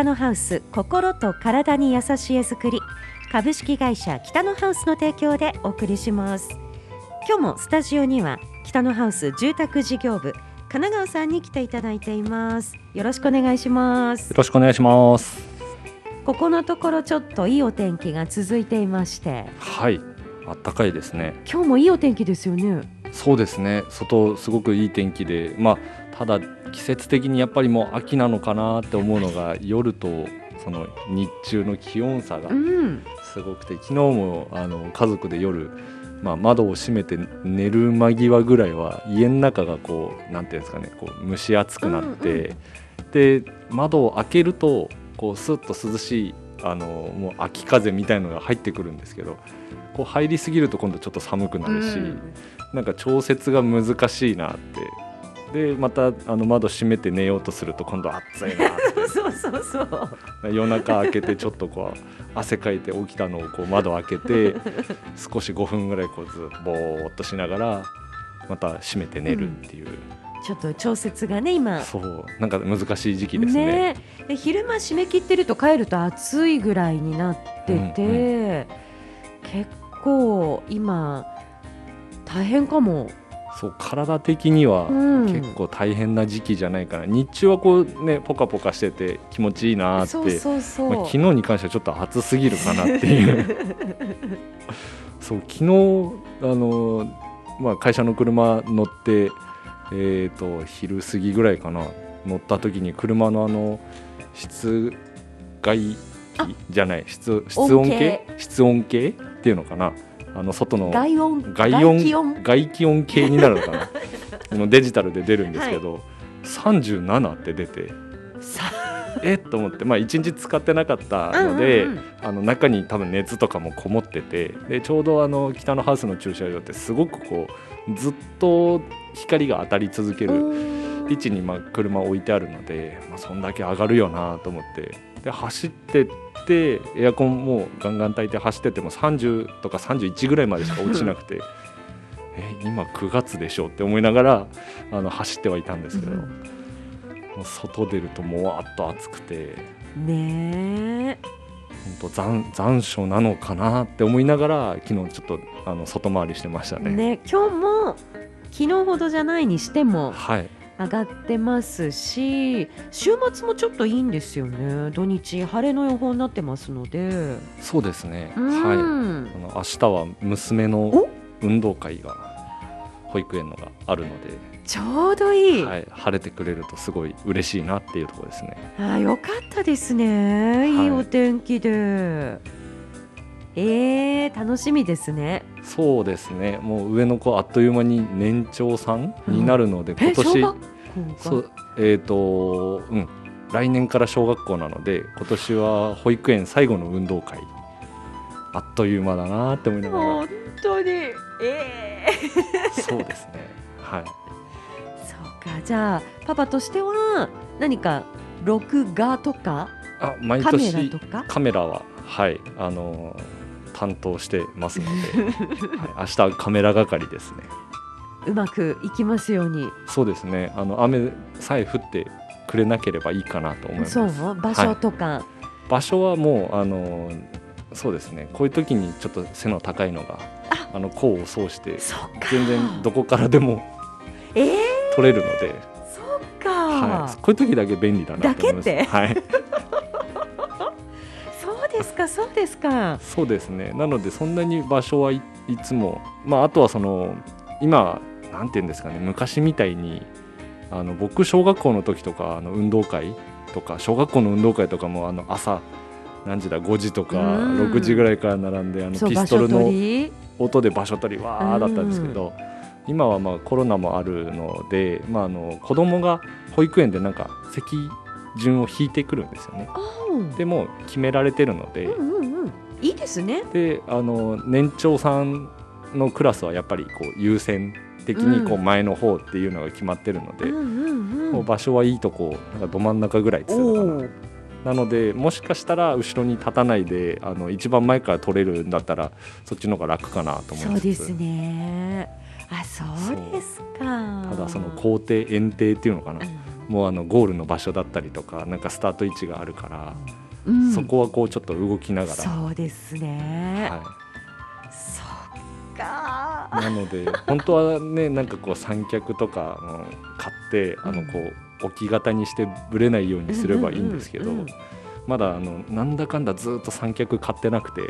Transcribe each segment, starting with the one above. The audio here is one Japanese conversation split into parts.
北のハウス心と体に優しい絵作り株式会社北のハウスの提供でお送りします。今日もスタジオには北のハウス住宅事業部神奈川さんに来ていただいています。よろしくお願いします。よろしくお願いします。ここのところちょっといいお天気が続いていまして。はい。あったかいですね。今日もいいお天気ですよね。そうですね。外すごくいい天気でまあただ季節的にやっぱりもう秋なのかなって思うのが夜とその日中の気温差がすごくて、うん、昨日もあの家族で夜、まあ、窓を閉めて寝る間際ぐらいは家の中がこうなんていうんですかねこう蒸し暑くなって、うんうん、で窓を開けるとこうスッと涼しいあのもう秋風みたいのが入ってくるんですけどこう入りすぎると今度ちょっと寒くなるし、うん、なんか調節が難しいなってでまたあの窓閉めて寝ようとすると今度暑いな そうそうそう。夜中開けてちょっとこう汗かいて起きたのをこう窓開けて 少し5分ぐらいこうずぼーっとしながらまた閉めて寝るっていう。うんちょっと調節がね今。そう。なんか難しい時期ですね。ね。で昼間締め切ってると帰ると暑いぐらいになってて、うんうん、結構今大変かもそう体的には結構大変な時期じゃないかな、うん、日中はこうねポカポカしてて気持ちいいなって。まあ、昨日に関してはちょっと暑すぎるかなっていう。そう昨日あの、まあ、会社の車乗ってえーと、昼過ぎぐらいかな。乗った時に車のあの室外機じゃない室室温計。室温計っていうのかなあの外の外音外気温？計になるのかな？のデジタルで出るんですけど、はい、37って出てえっと思って、まあ、1日使ってなかったので、うんうんうん、あの中に多分熱とかもこもっててでちょうどあの北のハウスの駐車場ってすごくこうずっと光が当たり続ける位置にまあ車置いてあるので、まあ、そんだけ上がるよなと思ってで走ってってエアコンもガンガン炊いて走ってても30とか31ぐらいまでしか落ちなくて え今9月でしょって思いながらあの走ってはいたんですけど、うん、もう外出るともわっと暑くてね本当残残暑なのかなって思いながら昨日ちょっとあの外回りしてましたね。ね今日も昨日ほどじゃないにしても、はい上がってますし週末もちょっといいんですよね。土日晴れの予報になってますので。そうですね、はい。あの明日は娘の運動会が保育園のがあるので。ちょうどいい、はい、晴れてくれるとすごい嬉しいなっていうところですね。あよかったですね。いい。お天気で、えー、楽しみですね。そうですね。もう上の子あっという間に年長さんになるので、うん、今年そうえっ、ー、とうん。来年から小学校なので今年は保育園最後の運動会。あっという間だなって思いながら。本当に。ええー、そうですね。はい。そうか。じゃあパパとしては何か録画とか？あ毎年カメラは。はい。あのー担当してますので、はい、明日カメラ係ですね。うまくいきますように。そうですね。あの雨さえ降ってくれなければいいかなと思います。そう場所とか、はい、場所はもうあのそうですね。こういう時にちょっと背の高いのがあ。の功を奏して全然どこからでも、えー、取れるので。そうか、はい、こういう時だけ便利だなと思います。はいですかそうですか。そうですね。なのでそんなに場所はいいつもまああとはその今なんて言うんですかね。昔みたいにあの僕小学校の時とかあの運動会とか小学校の運動会とかもあの朝何時だ5時とか6時ぐらいから並んであのピストルの音で場所取りわーだったんですけど今はまあコロナもあるので、まあ、あの子供が保育園でなんか席順を引いてくるんですよね。でも決められてるので、うんうんうん、いいですね。であの年長さんのクラスはやっぱりこう優先的にこう前の方っていうのが決まってるので、うんうんうん、もう場所はいいとこなんかど真ん中ぐらいっていうのかな。なのでもしかしたら後ろに立たないであの一番前から取れるんだったらそっちの方が楽かなと思います。そうですねあそうですか。ただその校庭園庭っていうのかな、うん。もうあのゴールの場所だったりとかなんかスタート位置があるから、うん。そこはこうちょっと動きながら、そうですね、はそっか。い、なので本当はねなんかこう三脚とか買ってあのこう置き型にしてぶれないようにすればいいんですけど、まだあのなんだかんだずっと三脚買ってなくて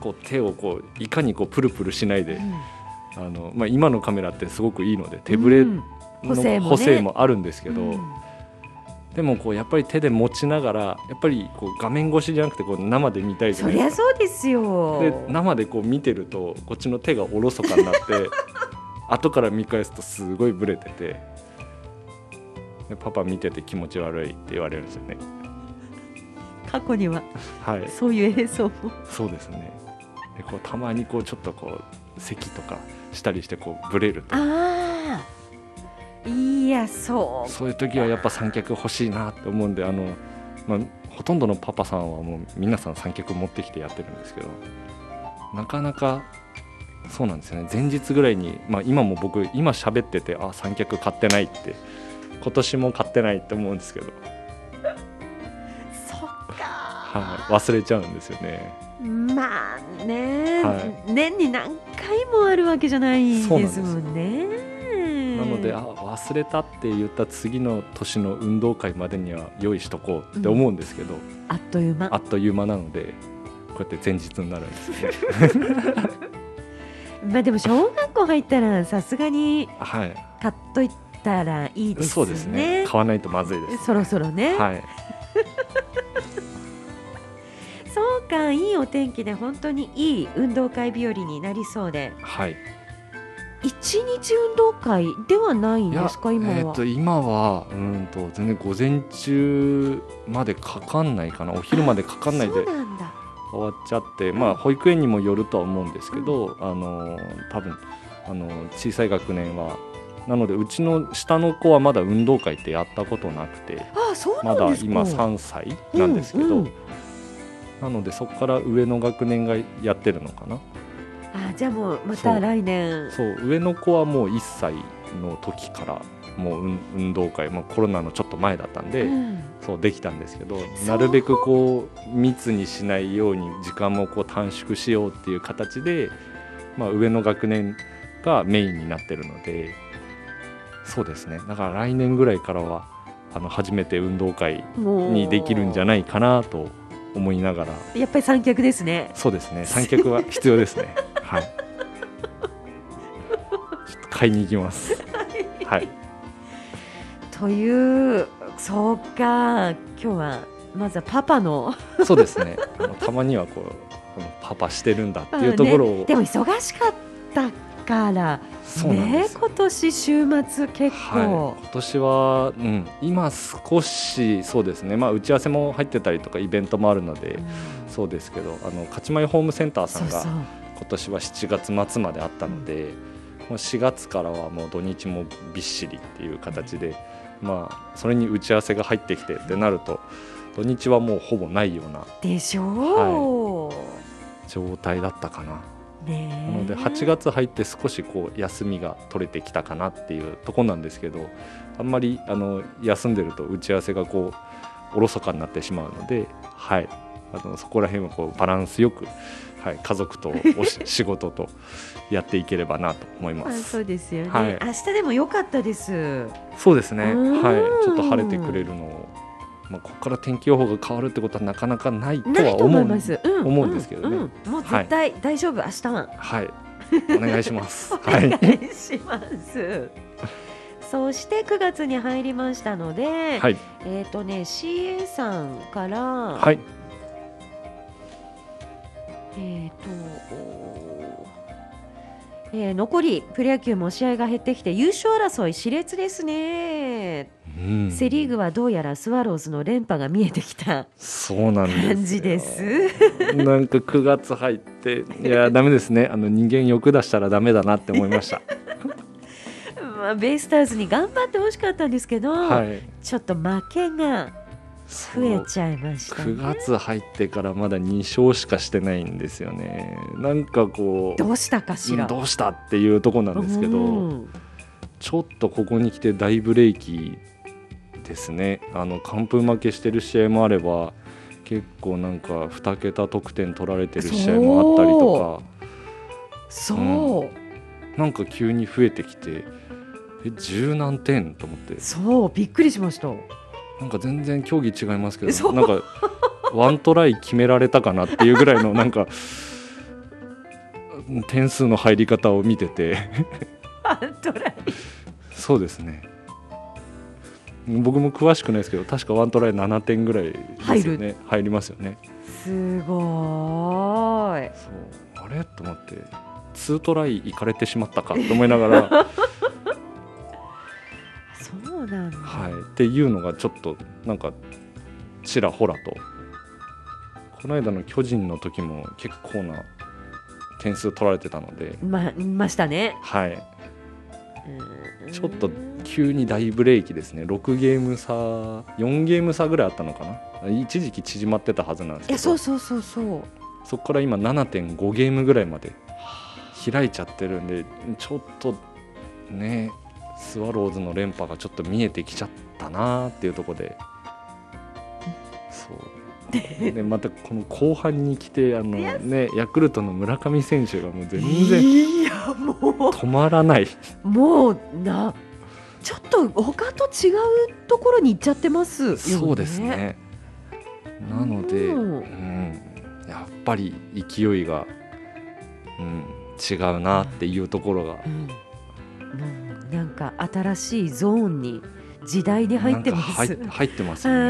こう手をこういかにこうプルプルしないで、あのまあ、今のカメラってすごくいいので手ぶれうん。の補正もあるんですけど、うん。でもこうやっぱり手で持ちながらやっぱりこう画面越しじゃなくてこう生で見たいじゃそりゃないですか。そうですよ。で生でこう見てるとこっちの手がおろそかになって 後から見返すとすごいブレててでパパ見てて気持ち悪いって言われるんですよね。過去には。はい、そういう映像も。そうですねでこうたまにこうちょっとこう咳とかしたりしてこうブレると。ああいやそう。そういう時はやっぱ三脚欲しいなって思うんであの、まあ、ほとんどのパパさんはもう皆さん三脚持ってきてやってるんですけどなかなかそうなんですよね。前日ぐらいに、まあ、今も僕今喋っててあ三脚買ってないって今年も買ってないって思うんですけど、そっかはい、忘れちゃうんですよねまあね、は年に何回もあるわけじゃないですもんね。なのであ忘れたって言った次の年の運動会までには用意しとこうって思うんですけど、あっという間。あっという間なのでこうやって前日になるんですよね。まあでも小学校入ったらさすがにはい。買っといたらいいですね。そうですね。買わないとまずいです、そろそろね、はいそうかいいお天気で本当にいい運動会日和になりそうで。はい。一日運動会ではないんですか今は、えー、と今はうんと全然午前中までかかんないかな。お昼までかかんないで終わっちゃってまあ保育園にもよるとは思うんですけど、あの多分あの小さい学年は。なのでうちの下の子はまだ運動会ってやったことなくてあそうまなんですか。だ今3歳なんですけど、うんうんなのでそこから上の学年がやってるのかな。あじゃあもうまた来年。そう上の子はもう1歳の時からもう運運動会、まあ、コロナのちょっと前だったんで、うん。そうできたんですけどなるべくこう密にしないように時間もこう短縮しようっていう形で、まあ、上の学年がメインになってるのでそうですね。だから来年ぐらいからはあの初めて運動会にできるんじゃないかなと思いながら。やっぱり三脚ですね。そうですね。三脚は必要ですね。はい。買いに行きます。はい。というそうか。今日はまずはパパの。そうですね。あのたまにはこうこのパパしてるんだっていうところを、ね。でも忙しかったからね今年週末結構、はい、今年は、うん、今少しそうですね、まあ、打ち合わせも入ってたりとかイベントもあるので、うん。そうですけどあの勝ち前ホームセンターさんが今年は7月末まであったので、もう4月からはもう土日もびっしりっていう形で、まあ、それに打ち合わせが入ってきてってなると土日はもうほぼないようなでしょう、状態だったかな。なので8月入って少しこう休みが取れてきたかなっていうとこなんですけどあんまりあの休んでると打ち合わせがこうおろそかになってしまうので、はい、あのそこら辺はこうバランスよく、はい、家族とおし仕事とやっていければなと思いままあ、す。そうですよね、はい。明日でも良かったです。そうですね、うん。はい、ちょっと晴れてくれるのを、まあ、ここから天気予報が変わるってことはなかなかないとは思う思います、うん、思うんですけどね。うんうん。もう絶対大丈夫、明日は。はい、お願いします。おはい願い。します、そして9月に入りましたので、はい、えっ、とね CA さんから、はい、えっ、ーえー残りプロ野球も試合が減ってきて優勝争い熾烈ですね、うん。セ・リーグはどうやらスワローズの連覇が見えてきたそうなんですよ。感じです。なんか9月入っていや ダメですね。あの人間欲出したらダメだなって思いました。まあ、ベイスターズに頑張ってほしかったんですけど、はい。ちょっと負けが増えちゃいました、ね。9月入ってからまだ2勝しかしてないんですよね。なんかこうどうしたかしら。うんどうしたっていうところなんですけど、うん。ちょっとここに来て大ブレーキですね。あの完封負けしてる試合もあれば結構なんか2桁得点取られてる試合もあったりとか。そう、うん。なんか急に増えてきてえ十何点と思って。そうびっくりしましたなんか全然競技違いますけどなんかワントライ決められたかなっていうぐらいのなんか点数の入り方を見てて。ワントライ。そうですね。僕も詳しくないですけど確かワントライ7点ぐらいですよね。入りますよね。すごーい。そう。あれ？と思って。2トライいかれてしまったかと思いながら、そうなんだ、はい、っていうのがちょっとなんかちらほらと。この間の巨人の時も結構な点数取られてたので、まいましたね。はい、うん。ちょっと急に大ブレーキですね。6ゲーム差4ゲーム差ぐらいあったのかな。一時期縮まってたはずなんですいけど。やそうそうそうそう。そこから今7.5ゲームぐらいまで開いちゃってるんでちょっとねスワローズの連覇がちょっと見えてきちゃったなーっていうところで。そう。でまたこの後半に来てあの、ね、ヤクルトの村上選手がもう全然いやも止まらない。うもうなちょっと他と違うところに行っちゃってますよね。そうですね。なので、ううんん、やっぱり勢いが、うん、違うなっていうところがうん、もうなんか新しいゾーンに時代に入ってます。入入ってますうよね。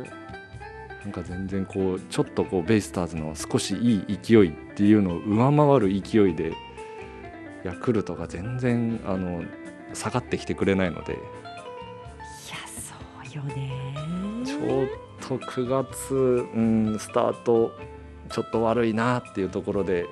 ん。なんか全然こうちょっとこうベイスターズの少しいい勢いっていうのを上回る勢いでヤクルトが全然あの下がってきてくれないので。いやそうよね。ちょっと9月、うん、スタートちょっと悪いなっていうところで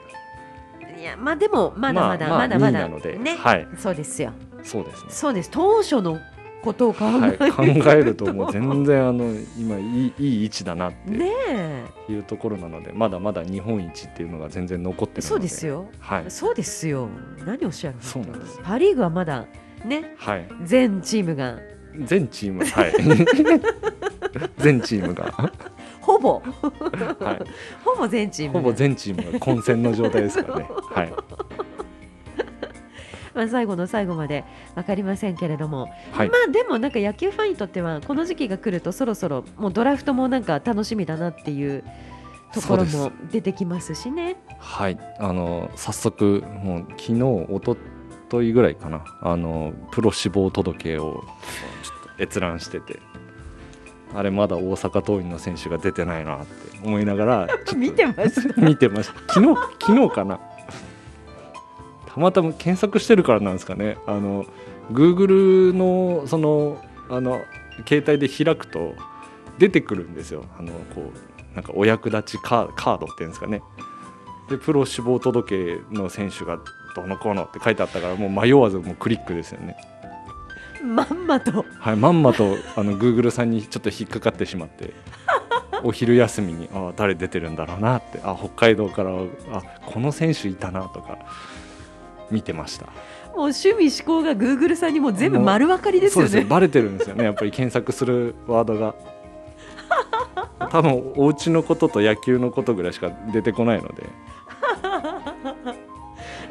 いやまあでもまだまだまあまだまだ2位なのでね、はい。そうですよ。そうですね。そうです。当初のことを考はい、え考えるともう全然あの今いいいい位置だなってねえ。いうところなのでまだまだ日本一っていうのが全然残ってるので。そうですよ。はい。そうですよ。何をおっしゃるの？そうなんです。パ・リーグはまだね。はい。全チームが。全チームはい。全チームが、ほぼ。はい、ほぼ全チーム。がほぼ全チームが混戦の状態ですからね。はい。まあ、最後の最後まで分かりませんけれども、はい。まあでもなんか野球ファンにとってはこの時期が来るとそろそろもうドラフトもなんか楽しみだなっていうところも出てきますしね。はい。あの早速もう昨日一昨日ぐらいかな。あのプロ志望届をちょっと閲覧しててあれまだ大阪桐蔭の選手が出てないなって思いながら見てました。見てました。昨日昨日かな。たまたま検索してるからなんですかね。あの Google のそのあの携帯で開くと出てくるんですよ。あのこうなんかお役立ちカーカードっていうんですかね。でプロ志望届の選手がどうのこうのって書いてあったからもう迷わずもうクリックですよねまんまと。はいまんまとあの Google さんにちょっと引っかかってしまって。お昼休みにあ誰出てるんだろうなって。あ北海道からあこの選手いたなとか見てました。もう趣味思考が Google さんにもう全部丸分かりですそうよね。ですね。バレてるんですよね。やっぱり検索するワードが。多分お家のことと野球のことぐらいしか出てこないので。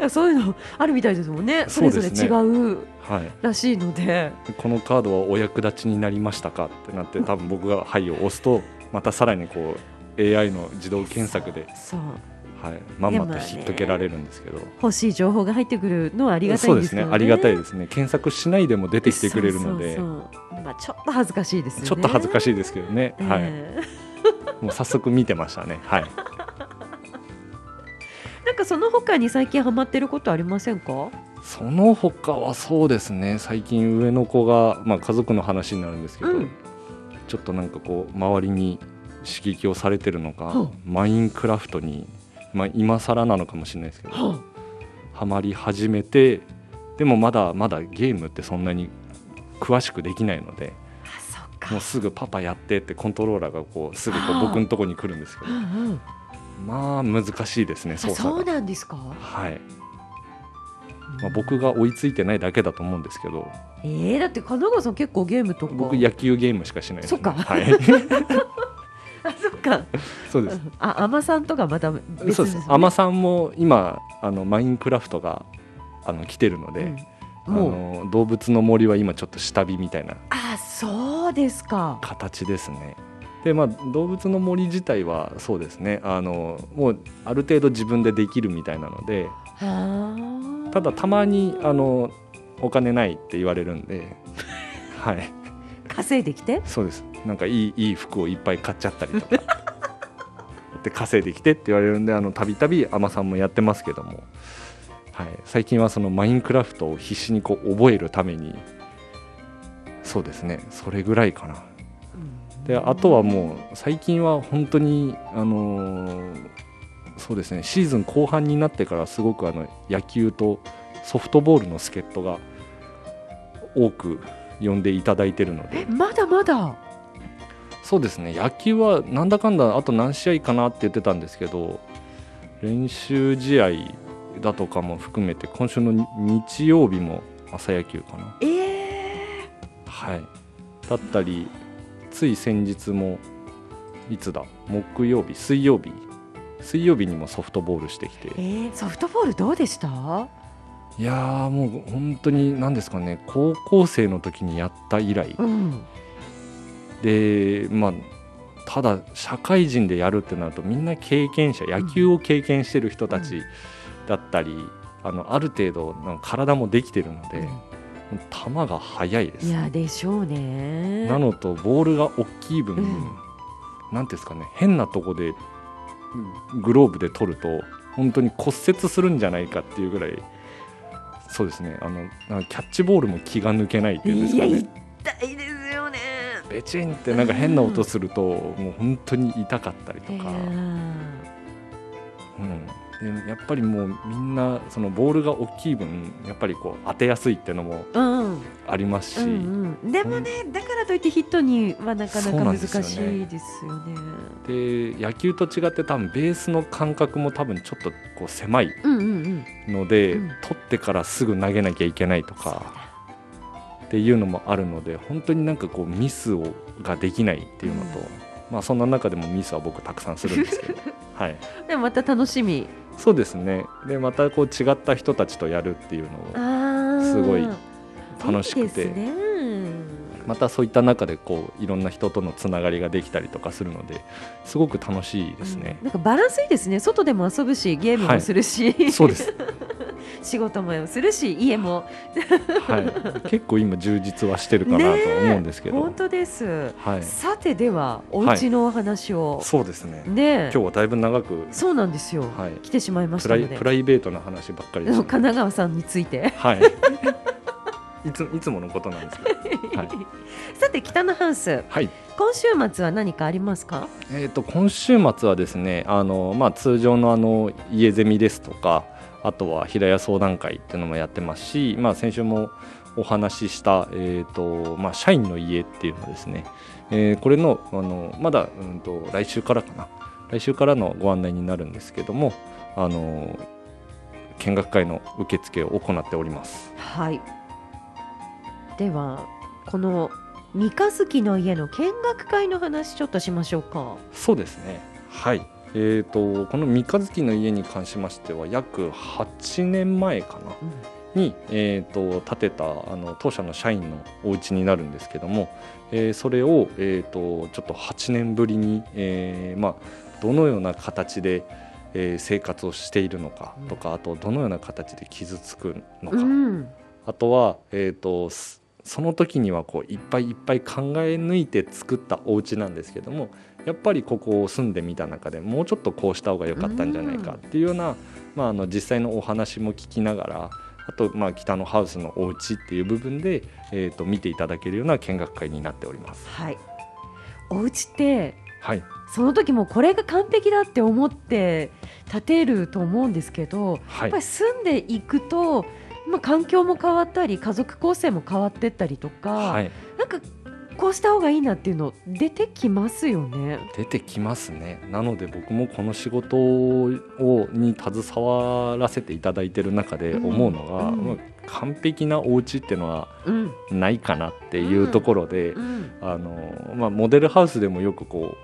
そういうのあるみたいですもんね。それぞれ違うはい、らしいので。このカードはお役立ちになりましたかってなって多分僕が「はい」を押すとまたさらにこう AI の自動検索で、そう。はい、まんまと引っ掛けられるんですけど。欲しい情報が入ってくるのはありがたいうんでよね。ね。ありがたいですね。検索しないでも出てきてくれるので。そうそうそう。まあちょっと恥ずかしいですよね。ちょっと恥ずかしいですけどね、はい、えもう早速見てましたね。はい。え なんかその他に最近ハマってることありませんか？その他はそうですね。最近上の子が、まあ、家族の話になるんですけど、うん。ちょっとなんかこう周りに刺激をされてるのか、はマインクラフトに、まあ、今更なのかもしれないですけど、はハマり始めてでもまだまだゲームってそんなに詳しくできないので。もうすぐパパやってってコントローラーがこうすぐこはあ。う僕のとこに来るんですけど。うんうん。まあ難しいですねあ操作そうがなんですか？はいまあ、僕が追いついてないだけだと思うんですけど。えー、だって神奈川さん結構ゲームとか。僕野球ゲームしかしないです、そっか。はい。あそっか。そうです。あ海女さんとかまた別です、ね、そうです。海女さんも今あのマインクラフトがあの来てるので、うん。あもう。の動物の森は今ちょっと下火みたいな。あそうですか。形ですね。でまあ動物の森自体はそうですね。あのもうある程度自分でできるみたいなので。はあただたまにあのお金ないって言われるんで はい。稼いできて？そうです。なんかいいいい服をいっぱい買っちゃったりとか。で稼いできてって言われるんであのたびたび海さんもやってますけども、はい、最近はそのマインクラフトを必死にこう覚えるためにそうですね。それぐらいかな。であとはもう最近は本当にあのーそうですね。シーズン後半になってからすごくあの野球とソフトボールの助っ人が多く呼んでいただいてるので。えまだまだ？そうですね。野球はなんだかんだあと何試合かなって言ってたんですけど練習試合だとかも含めて今週の日曜日も朝野球かな。ええはい。だったりつい先日もいつだ？木曜日水曜日水曜日にもソフトボールしてきて。えー、ソフトボールどうでした？いやーもう本当に何ですかね。高校生の時にやった以来。うん。でまあただ社会人でやるってなるとみんな経験者野球を経験してる人たちだったり、あのある程度の体もできてるので、球が速いです。いやでしょうね。なのとボールが大きい分、うん。なんですかね。変なとこでグローブで取ると本当に骨折するんじゃないかっていうぐらいそうですね。あのキャッチボールも気が抜けないっていうんですかね。痛いですよね。ベチンってなんか変な音すると、もう本当に痛かったりとか、うん、でやっぱりもうみんなそのボールが大きい分やっぱりこう当てやすいっていうのもありますし、うんうん、でもね、だからといってヒットにはなかなか難しいですよね。でね。で野球と違って多分ベースの感覚も多分ちょっとこう狭いうんうんうん。ので、うん。取ってからすぐ投げなきゃいけないとかっていうのもあるので本当になんかこうミスをができないっていうのと、うん。まあそんな中でもミスは僕たくさんするんですけど、はい、でもまた楽しみ。そうですねでまたこう違った人たちとやるっていうのを。すごい楽しくてね。またそういった中でこういろんな人とのつながりができたりとかするのですごく楽しいですねうん。なんかバランスいいですね。外でも遊ぶし、ゲームもするし、そうです、仕事もするし、家も。はい、結構今充実はしてるかなとは思うんですけど、本当です。はい、さてではお家のお話を、そうですね。ね今日はだいぶ長く、そうなんですよ。はい、来てしまいましプたので。プライベートな話ばっかり神奈川さんについて。はい。いついつものことなんですけど、はい。さて北のハウス、はい。今週末は何かありますか？えー、と今週末はですねあの、まあ、通常のあの家ゼミですとかあとは平屋相談会っていうのもやってますし、まあ、先週もお話しした、えーとまあ、社員の家っていうのですね、えーこれのあのまだ、うん、と来週からかな来週からのご案内になるんですけどもあの見学会の受付を行っております。はい。ではこの三日月の家の見学会の話ちょっとしましょうか。そうですね。はい。えー、とこの三日月の家に関しましては約8年前かなに、えー、と建てたあの当社の社員のお家になるんですけども、えーそれを、えー、とちょっと8年ぶりに、えーまあ、どのような形で、えー生活をしているのかとかあとどのような形で傷つくのか、うん。あとは、えー、とすその時にはこういっぱいいっぱい考え抜いて作ったお家なんですけどもやっぱりここを住んでみた中でもうちょっとこうした方が良かったんじゃないかっていうような、まあ、あの実際のお話も聞きながらあと、まあ、北のハウスのお家っていう部分で、えー、と見ていただけるような見学会になっております。はい。お家ってはい、その時もこれが完璧だって思って建てると思うんですけど、はいやっぱり住んでいくと。まあ、環境も変わったり家族構成も変わってったりとか、はいなんかこうした方がいいなっていうの出てきますよね。出てきますね。なので僕もこの仕事をに携わらせていただいてる中で思うのが、うん。うん、完璧なお家っていうのはないかなっていうところで、あのまあ、モデルハウスでもよくこ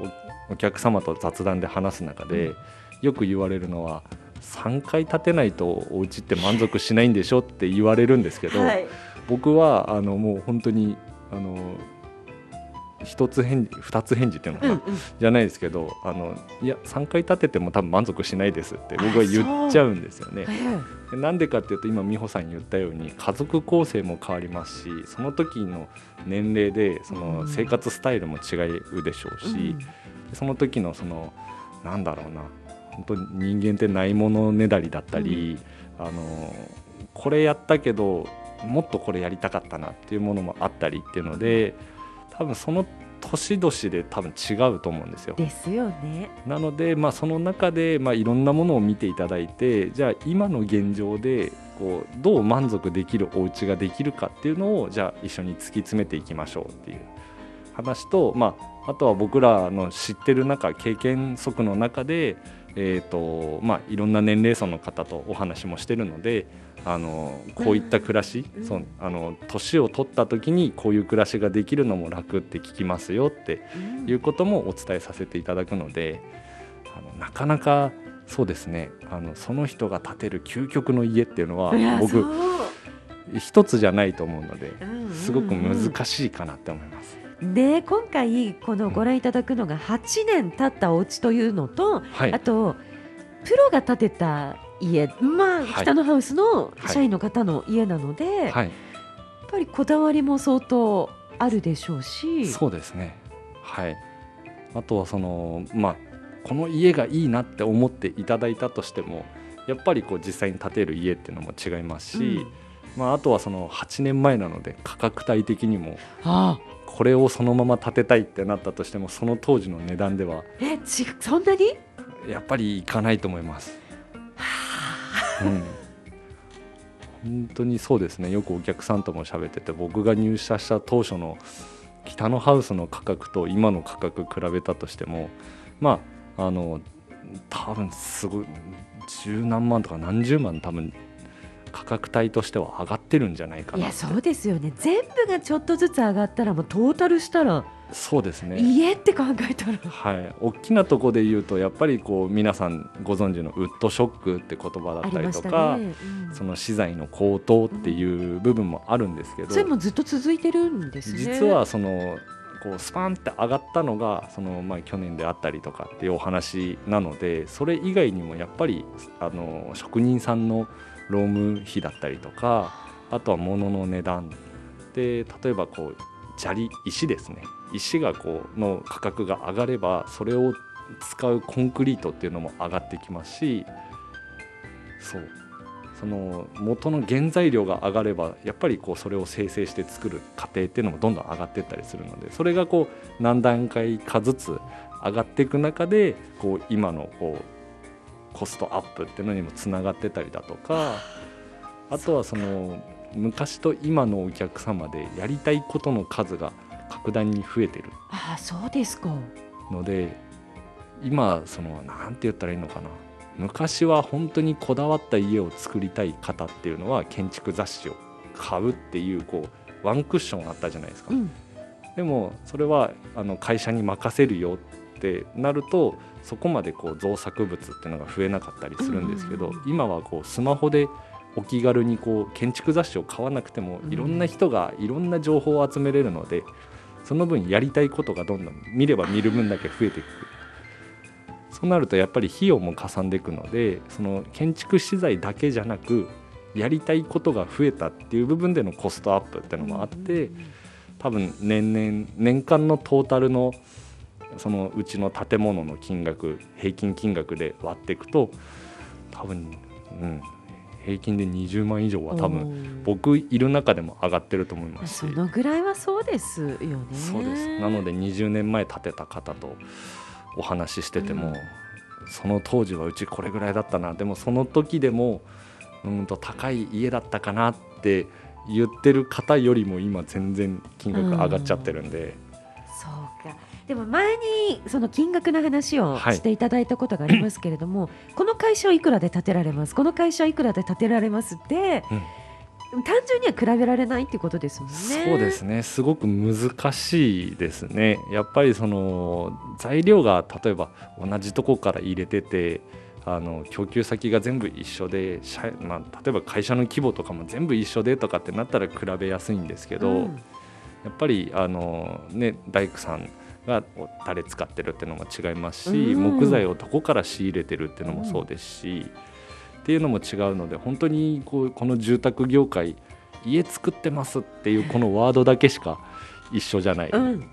うお客様と雑談で話す中で、よく言われるのは3回建てないとお家って満足しないんでしょって言われるんですけど、はい、僕はあのもう本当にあの一つ返事二つ返事っていうのかな、うんうん、じゃないですけどあのいや3回立てても多分満足しないですって僕は言っちゃうんですよね。なんでかっていうと今美穂さんに言ったように家族構成も変わりますしその時の年齢でその生活スタイルも違うでしょうし、うん、その時のそのなんだろうな本当に人間ってないものねだりだったり、うん、あのこれやったけどもっとこれやりたかったなっていうものもあったりっていうので多分その年々で多分違うと思うんですよ。ですよね。なので、まあ、その中で、まあ、いろんなものを見ていただいてじゃあ今の現状でこうどう満足できるお家ができるかっていうのをじゃあ一緒に突き詰めていきましょうっていう話と、まあ、あとは僕らの知ってる中経験則の中で、えーとまあ、いろんな年齢層の方とお話もしてるのであのこういった暮らし、うん、そあの年を取った時にこういう暮らしができるのも楽って聞きますよっていうこともお伝えさせていただくので、あのなかなかそうですね。あのその人が建てる究極の家っていうのは僕一つじゃないと思うのですごく難しいかなって思います。で今回このご覧いただくのが8年経ったお家というのと、はい、あとプロが建てた家、まあ、北のハウスの社員の方の家なので、はい、やっぱりこだわりも相当あるでしょうし。そうですね。はい。あとはそのまあこの家がいいなって思っていただいたとしてもやっぱりこう実際に建てる家っていうのも違いますし、うん、まあ、あとはその8年前なので価格帯的にもこれをそのまま建てたいってなったとしてもその当時の値段ではえちそんなに？やっぱりいかないと思います。うん、本当にそうですね。よくお客さんとも喋ってて僕が入社した当初の北のハウスの価格と今の価格比べたとしてもまああの多分すごい十何万とか何十万多分価格帯としては上がってるんじゃないかないやそうですよね。全部がちょっとずつ上がったらもうトータルしたらそうですね。家って考えたら。はい。大きなところで言うとやっぱりこう皆さんご存知のウッドショックって言葉だったりとか、ね。うん、その資材の高騰っていう部分もあるんですけど、うん、それもずっと続いてるんですね。実はそのこうスパンって上がったのがそのまあ去年であったりとかっていうお話なのでそれ以外にもやっぱりあの職人さんの労務費だったりとかあとは物の値段。で例えばこう砂利石ですね石がこうの価格が上がればそれを使うコンクリートっていうのも上がってきますしそう。その元の原材料が上がればやっぱりこうそれを生成して作る過程っていうのもどんどん上がっていったりするのでそれがこう何段階かずつ上がっていく中でこう今のこうコストアップっていうのにもつながってたりだとかあとはその昔と今のお客様でやりたいことの数が格段に増えてる。あそうですか。ので今そのなんて言ったらいいのかな。昔は本当にこだわった家を作りたい方っていうのは建築雑誌を買うっていうこうワンクッションあったじゃないですか、うん、でもそれはあの会社に任せるよってなるとそこまでこう造作物っていうのが増えなかったりするんですけど、今はこうスマホでお気軽にこう建築雑誌を買わなくてもいろんな人がいろんな情報を集めれるので、その分やりたいことがどんどん見れば見る分だけ増えていく。そうなるとやっぱり費用もかさんでいくのでその建築資材だけじゃなくやりたいことが増えたっていう部分でのコストアップっていうのもあって多分年々年間のトータルのそのうちの建物の金額平均金額で割っていくと多分、うん、平均で20万以上は多分僕いる中でも上がってると思いますそのぐらいはそうですよね。そうです。なので20年前建てた方とお話ししてても、うん、その当時はうちこれぐらいだったな。でもその時でもうんと高い家だったかなって言ってる方よりも今全然金額上がっちゃってるんで、でも前にその金額の話をしていただいたことがありますけれども、この会社はいくらで建てられます？この会社はいくらで建てられますって、単純には比べられないっていうことですもんね。そうですね。すごく難しいですね。やっぱりその材料が例えば同じとこから入れててあの供給先が全部一緒で社、まあ、例えば会社の規模とかも全部一緒でとかってなったら比べやすいんですけど、うん。やっぱりあの、ね、大工さんがタレ使ってるっていうのも違いますし、うん。木材をどこから仕入れてるっていうのもそうですし、っていうのも違うので本当にこうこの住宅業界家作ってますっていうこのワードだけしか一緒じゃない、うん。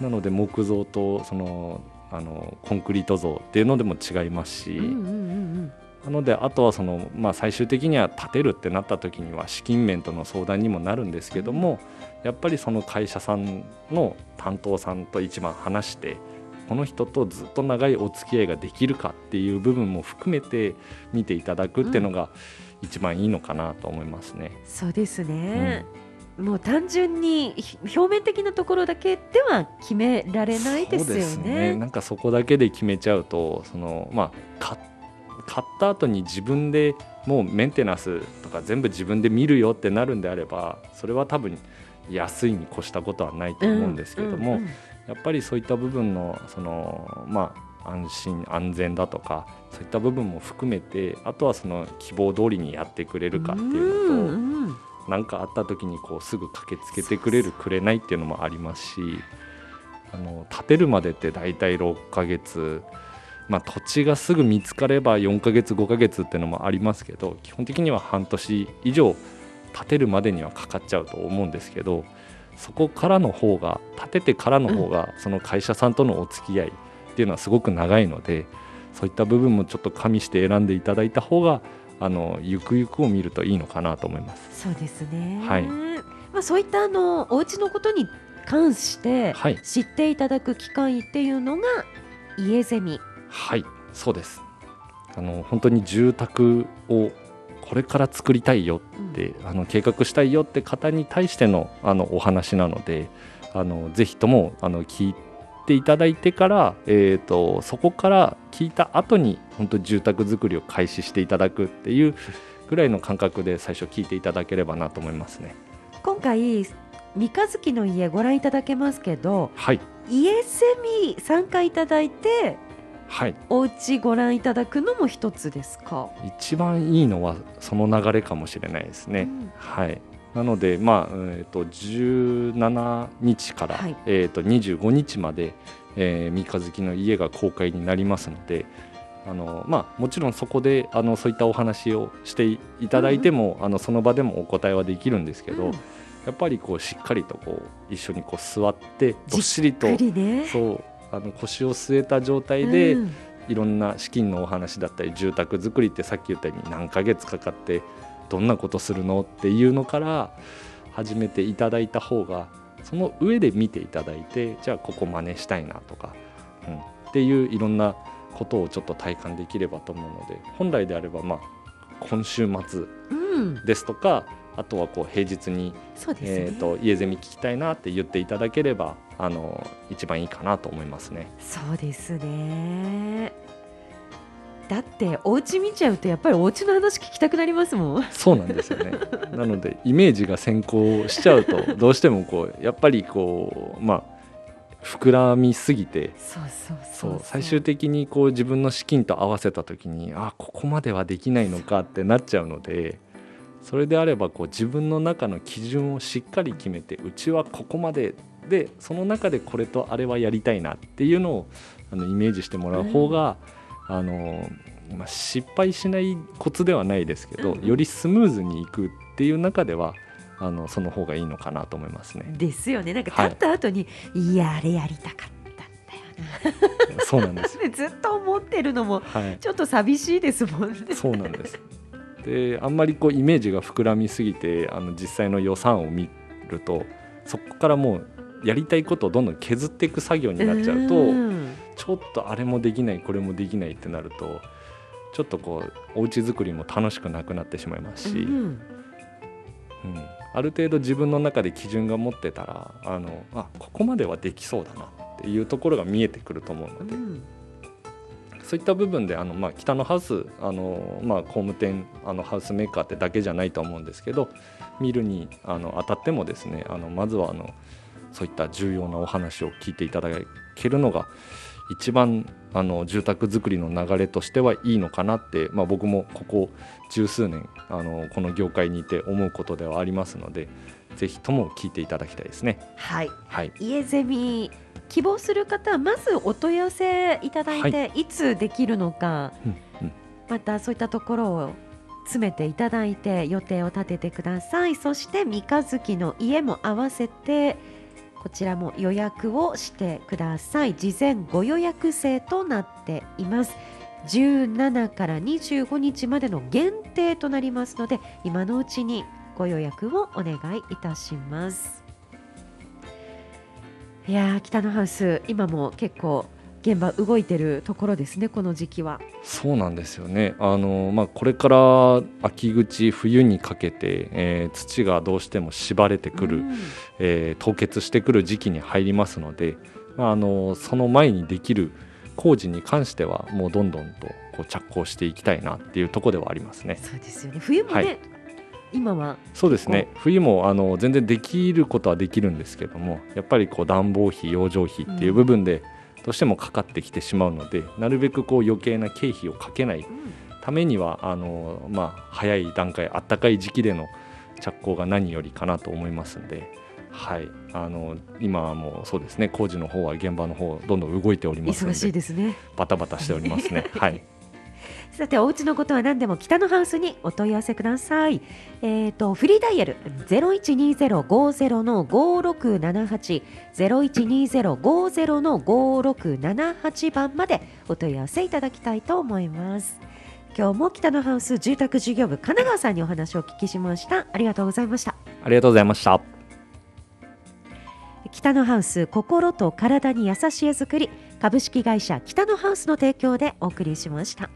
なので木造とそのあのコンクリート像っていうのでも違いますし、うんうんうん。なのであとはその、まあ、最終的には建てるってなった時には資金面との相談にもなるんですけどもやっぱりその会社さんの担当さんと一番話してこの人とずっと長いお付き合いができるかっていう部分も含めて見ていただくっていうのが一番いいのかなと思いますね。そうですね、もう単純にひ表面的なところだけでは決められないですよそうですね。なんかそこだけで決めちゃうとその、まあ、買買った後に自分でもうメンテナンスとか全部自分で見るよってなるんであればそれは多分安いに越したことはないと思うんですけれども、うんうんやっぱりそういった部分のその、まあ、安心安全だとかそういった部分も含めてあとはその希望通りにやってくれるかっていうのと。うんうん何かあった時にこうすぐ駆けつけてくれるくれないっていうのもありますしあの建てるまでって大体6ヶ月、まあ、土地がすぐ見つかれば4ヶ月5ヶ月っていうのもありますけど基本的には半年以上建てるまでにはかかっちゃうと思うんですけどそこからの方が建ててからの方がその会社さんとのお付き合いっていうのはすごく長いのでそういった部分もちょっと加味して選んでいただいた方があのゆくゆくを見るといいのかなと思います。そうですね。はいまあそういったあのお家のことに関してはい知っていただく機会っていうのが家ゼミ。はい、そうです。あの本当に住宅をこれから作りたいよって、あの計画したいよって方に対してのあのお話なので、あのぜひともあの聞いていただいてから、えー、とそこから聞いた後に本当に住宅作りを開始していただくっていうぐらいの感覚で最初聞いていただければなと思いますね。今回三日月の家ご覧いただけますけどはい、家ゼミ参加いただいてはい、お家ご覧いただくのも一つですか？一番いいのはその流れかもしれないですね。うんはい、なので、まあえー、と17日から、はいえー、と25日まで、えー三日月の家が公開になりますのであの、まあ、もちろんそこであのそういったお話をしていただいても、あのその場でもお答えはできるんですけど、うんやっぱりこうしっかりとこう一緒にこう座ってどっしりとじっくりね。そうあの腰を据えた状態で、うん。いろんな資金のお話だったり住宅作りってさっき言ったように何ヶ月かかってどんなことするのっていうのから始めていただいた方がその上で見ていただいてじゃあここ真似したいなとか、うん、っていういろんなことをちょっと体感できればと思うので本来であればまあ今週末うん、ですとかあとはこう平日に、ね。えー、と家ゼミ聞きたいなって言っていただければあの一番いいかなと思いますね。そうですね。だってお家見ちゃうとやっぱりお家の話聞きたくなりますもん。そうなんですよね。なのでイメージが先行しちゃうとどうしてもこう やっぱりこうまあ膨らみすぎてそうそうそそうう最終的にこう自分の資金と合わせた時にあここまではできないのかってなっちゃうのでそれであればこう自分の中の基準をしっかり決めてうちはここまででその中でこれとあれはやりたいなっていうのをあのイメージしてもらう方が、あのまあ、失敗しないコツではないですけど、うんよりスムーズにいくっていう中ではあのその方がいいのかなと思いますね。ですよね。なんかはい立った後に、い、やあれやりたかったそうなんです。ずっと思ってるのもはいちょっと寂しいですもんね。そうなんです。であんまりこうイメージが膨らみすぎてあの実際の予算を見るとそこからもうやりたいことをどんどん削っていく作業になっちゃうとん。ちょっとあれもできないこれもできないってなるとちょっとこうお家作りも楽しくなくなってしまいますし、うん。うん。ある程度自分の中で基準が持ってたらあのあここまではできそうだなっていうところが見えてくると思うので、うん、そういった部分であの、まあ、北のハウスあの、まあ、工務店あのハウスメーカーってだけじゃないと思うんですけど見るにあの当たってもですねあのまずはあのそういった重要なお話を聞いていただけるのが一番あの住宅作りの流れとしてはいいのかなって、まあ、僕もここ十数年あのこの業界にいて思うことではありますのでぜひとも聞いていただきたいですね。はい、はい、家ゼミ希望する方はまずお問い合わせいただいて、はい、いつできるのか、うんうん、またそういったところを詰めていただいて予定を立ててください。そして三日月の家も合わせてこちらも予約をしてください。事前ご予約制となっています。17から25日までの限定となりますので今のうちにご予約をお願いいたします。いや北のハウス今も結構現場動いてるところですねこの時期は。そうなんですよね。あの、まあ、これから秋口冬にかけて、えー、土がどうしても縛れてくる、うん、えー、凍結してくる時期に入りますので、まあ、あのその前にできる工事に関してはもうどんどんとこう着工していきたいなっていうところではありますね。そうですよね。冬もね、はい。今は。そうですね。冬もあの全然できることはできるんですけどもやっぱりこう暖房費養生費っていう部分で、どうしてもかかってきてしまうのでなるべくこう余計な経費をかけないためにはあの、まあ、早い段階あったかい時期での着工が何よりかなと思いますので。はい、あの今はもうそうですね工事の方は現場の方どんどん動いておりますので忙しいですね。バタバタしておりますね。はいさてお家のことは何でも北のハウスにお問い合わせください。えっ、ー、とフリーダイヤルゼロ一二ゼロ五ゼロの五六七八ゼロ一二ゼロ五ゼロの五六七八番までお問い合わせいただきたいと思います。今日も北のハウス住宅事業部神奈川さんにお話をお聞きしました。ありがとうございました。ありがとうございました。北のハウス心と体に優しいづくり株式会社北のハウスの提供でお送りしました。